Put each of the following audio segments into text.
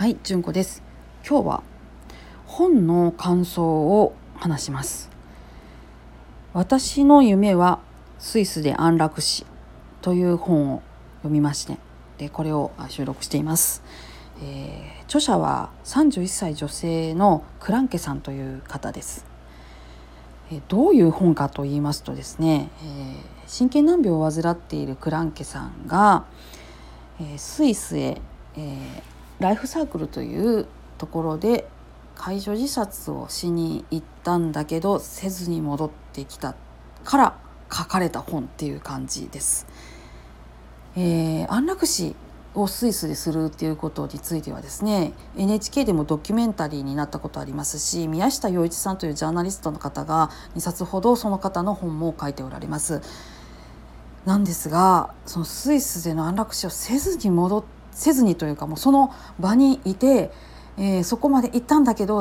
はい純子です。今日は本の感想を話します。私の夢はスイスで安楽死という本を読みましてでこれを収録しています、えー、著者は31歳女性のクランケさんという方です。どういう本かと言いますとですね、えー、神経難病を患っているクランケさんが、えー、スイスへ、えー、ライフサークルというところで介助自殺をしに行ったんだけどせずに戻ってきたから書かれた本っていう感じです。えー、安楽死をスイスでするっていうことについてはですね NHK でもドキュメンタリーになったことありますし宮下洋一さんというジャーナリストの方が2冊ほどその方の本も書いておられます。なんですがそのスイスでの安楽死をせずに戻ってせずにというかもうその場にいて、えー、そこまで行ったんだけど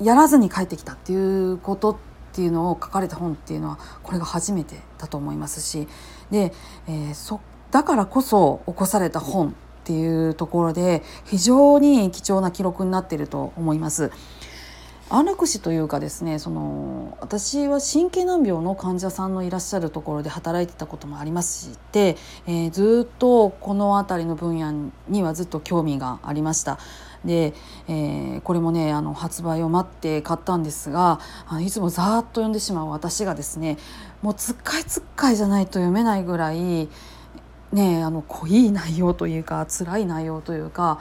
やらずに帰ってきたっていうことっていうのを書かれた本っていうのはこれが初めてだと思いますしで、えー、そだからこそ起こされた本っていうところで非常に貴重な記録になっていると思います。安楽死というかですねその私は神経難病の患者さんのいらっしゃるところで働いてたこともありますして、えー、ずっとこの辺りの分野にはずっと興味がありました。で、えー、これもねあの発売を待って買ったんですがあのいつもざーっと読んでしまう私がですねもうつっかいつっかいじゃないと読めないぐらいねあの濃い内容というか辛い内容というか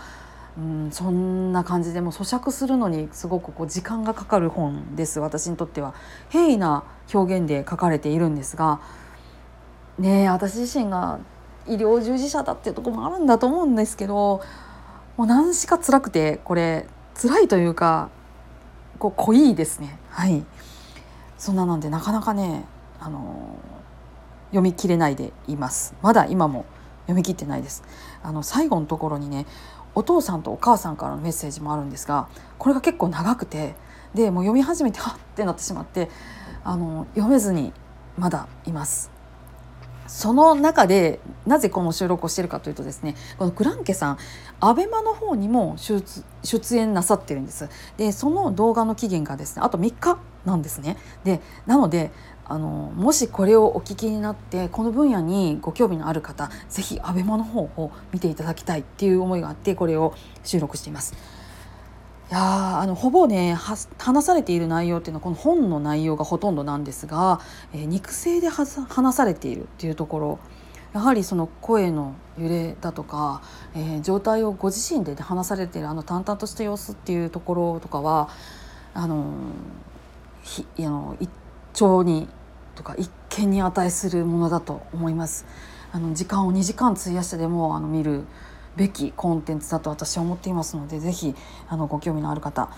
うん、そんな感じでも咀嚼するのにすごくこう時間がかかる本です。私にとっては平易な表現で書かれているんですが。ね私自身が医療従事者だっていうとこもあるんだと思うんですけどもう何しか辛くてこれ辛いというかこう濃いですね。はい。そんななんでなかなかねあの読み切れないでいます。まだ今も読み切ってないです。あの最後のところにねお父さんとお母さんからのメッセージもあるんですがこれが結構長くてでもう読み始めてはってなってしまってあの読めずにまだいます。その中でなぜこの収録をしているかというとですねこのグランケさんアベマの方にも出演なさってるんですでその動画の期限がですねあと3日なんですねでなのであのもしこれをお聞きになってこの分野にご興味のある方是非 ABEMA の方を見ていただきたいっていう思いがあってこれを収録しています。いやあのほぼね話されている内容っていうのはこの本の内容がほとんどなんですが、えー、肉声で話されているっていうところやはりその声の揺れだとか、えー、状態をご自身で、ね、話されているあの淡々とした様子っていうところとかはあのひあの一丁にとか一見に値するものだと思います。あの時間を2時間費やしてでもあの見るべきコンテンツだと私は思っていますのでぜひあのご興味のある方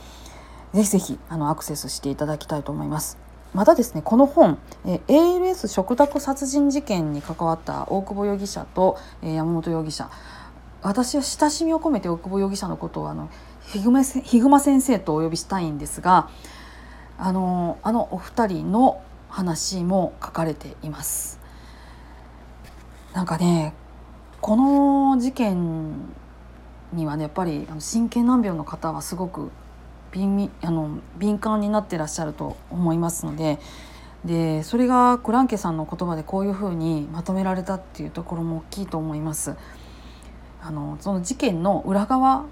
ぜひぜひあのアクセスしていただきたいと思います。またですねこの本え ALS 食卓殺人事件に関わった大久保容疑者と、え山本容疑者私は親しみを込めて大久保容疑者のことをあのひぐま先生とお呼びしたいんですがあのあのお二人の話も書かれています。なんかねこの事件にはねやっぱり神経難病の方はすごく敏あの敏感になってらっしゃると思いますのででそれがクランケさんの言葉でこういうふうにまとめられたっていうところも大きいと思います。あのその事件の裏側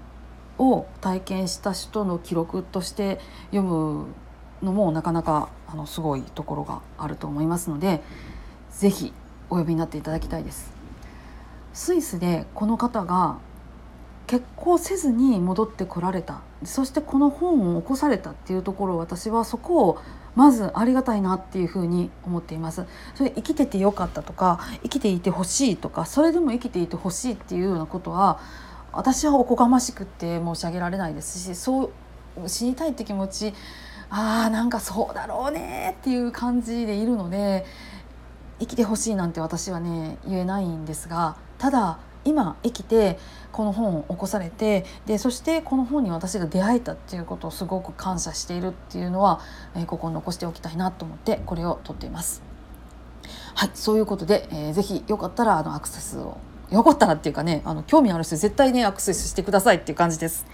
を体験した人の記録として読むのもなかなかあのすごいところがあると思いますので是非お呼びになっていただきたいです。スイスでこの方が結婚せずに戻ってこられた。そしてこの本を起こされたっていうところ私はそこをまずありがたいなっていうふに思っています。それ生きててよかったとか生きていてほしいとかそれでも生きていてほしいっていうようなことは私はおこがましくって申し上げられないですしそう死にたいって気持ちあーなんかそうだろうねっていう感じでいるので生きてほしいなんて私はね言えないんですがただ今生きてこの本を起こされてでそしてこの本に私が出会えたっていうことをすごく感謝しているっていうのは、えー、ここに残しておきたいなと思ってこれを撮っています。はいそういうことで、えー、ぜひよかったらあのアクセスをよかったらっていうかねあの興味ある人絶対ねアクセスしてくださいっていう感じです。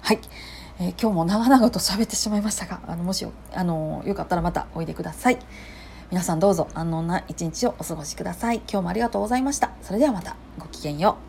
はい、えー、今日も長々と喋ってしまいましたがあのもしよあのよかったらまたおいでください。皆さんどうぞ安穏な一日をお過ごしください。今日もありがとうございました。それではまたごきげんよう。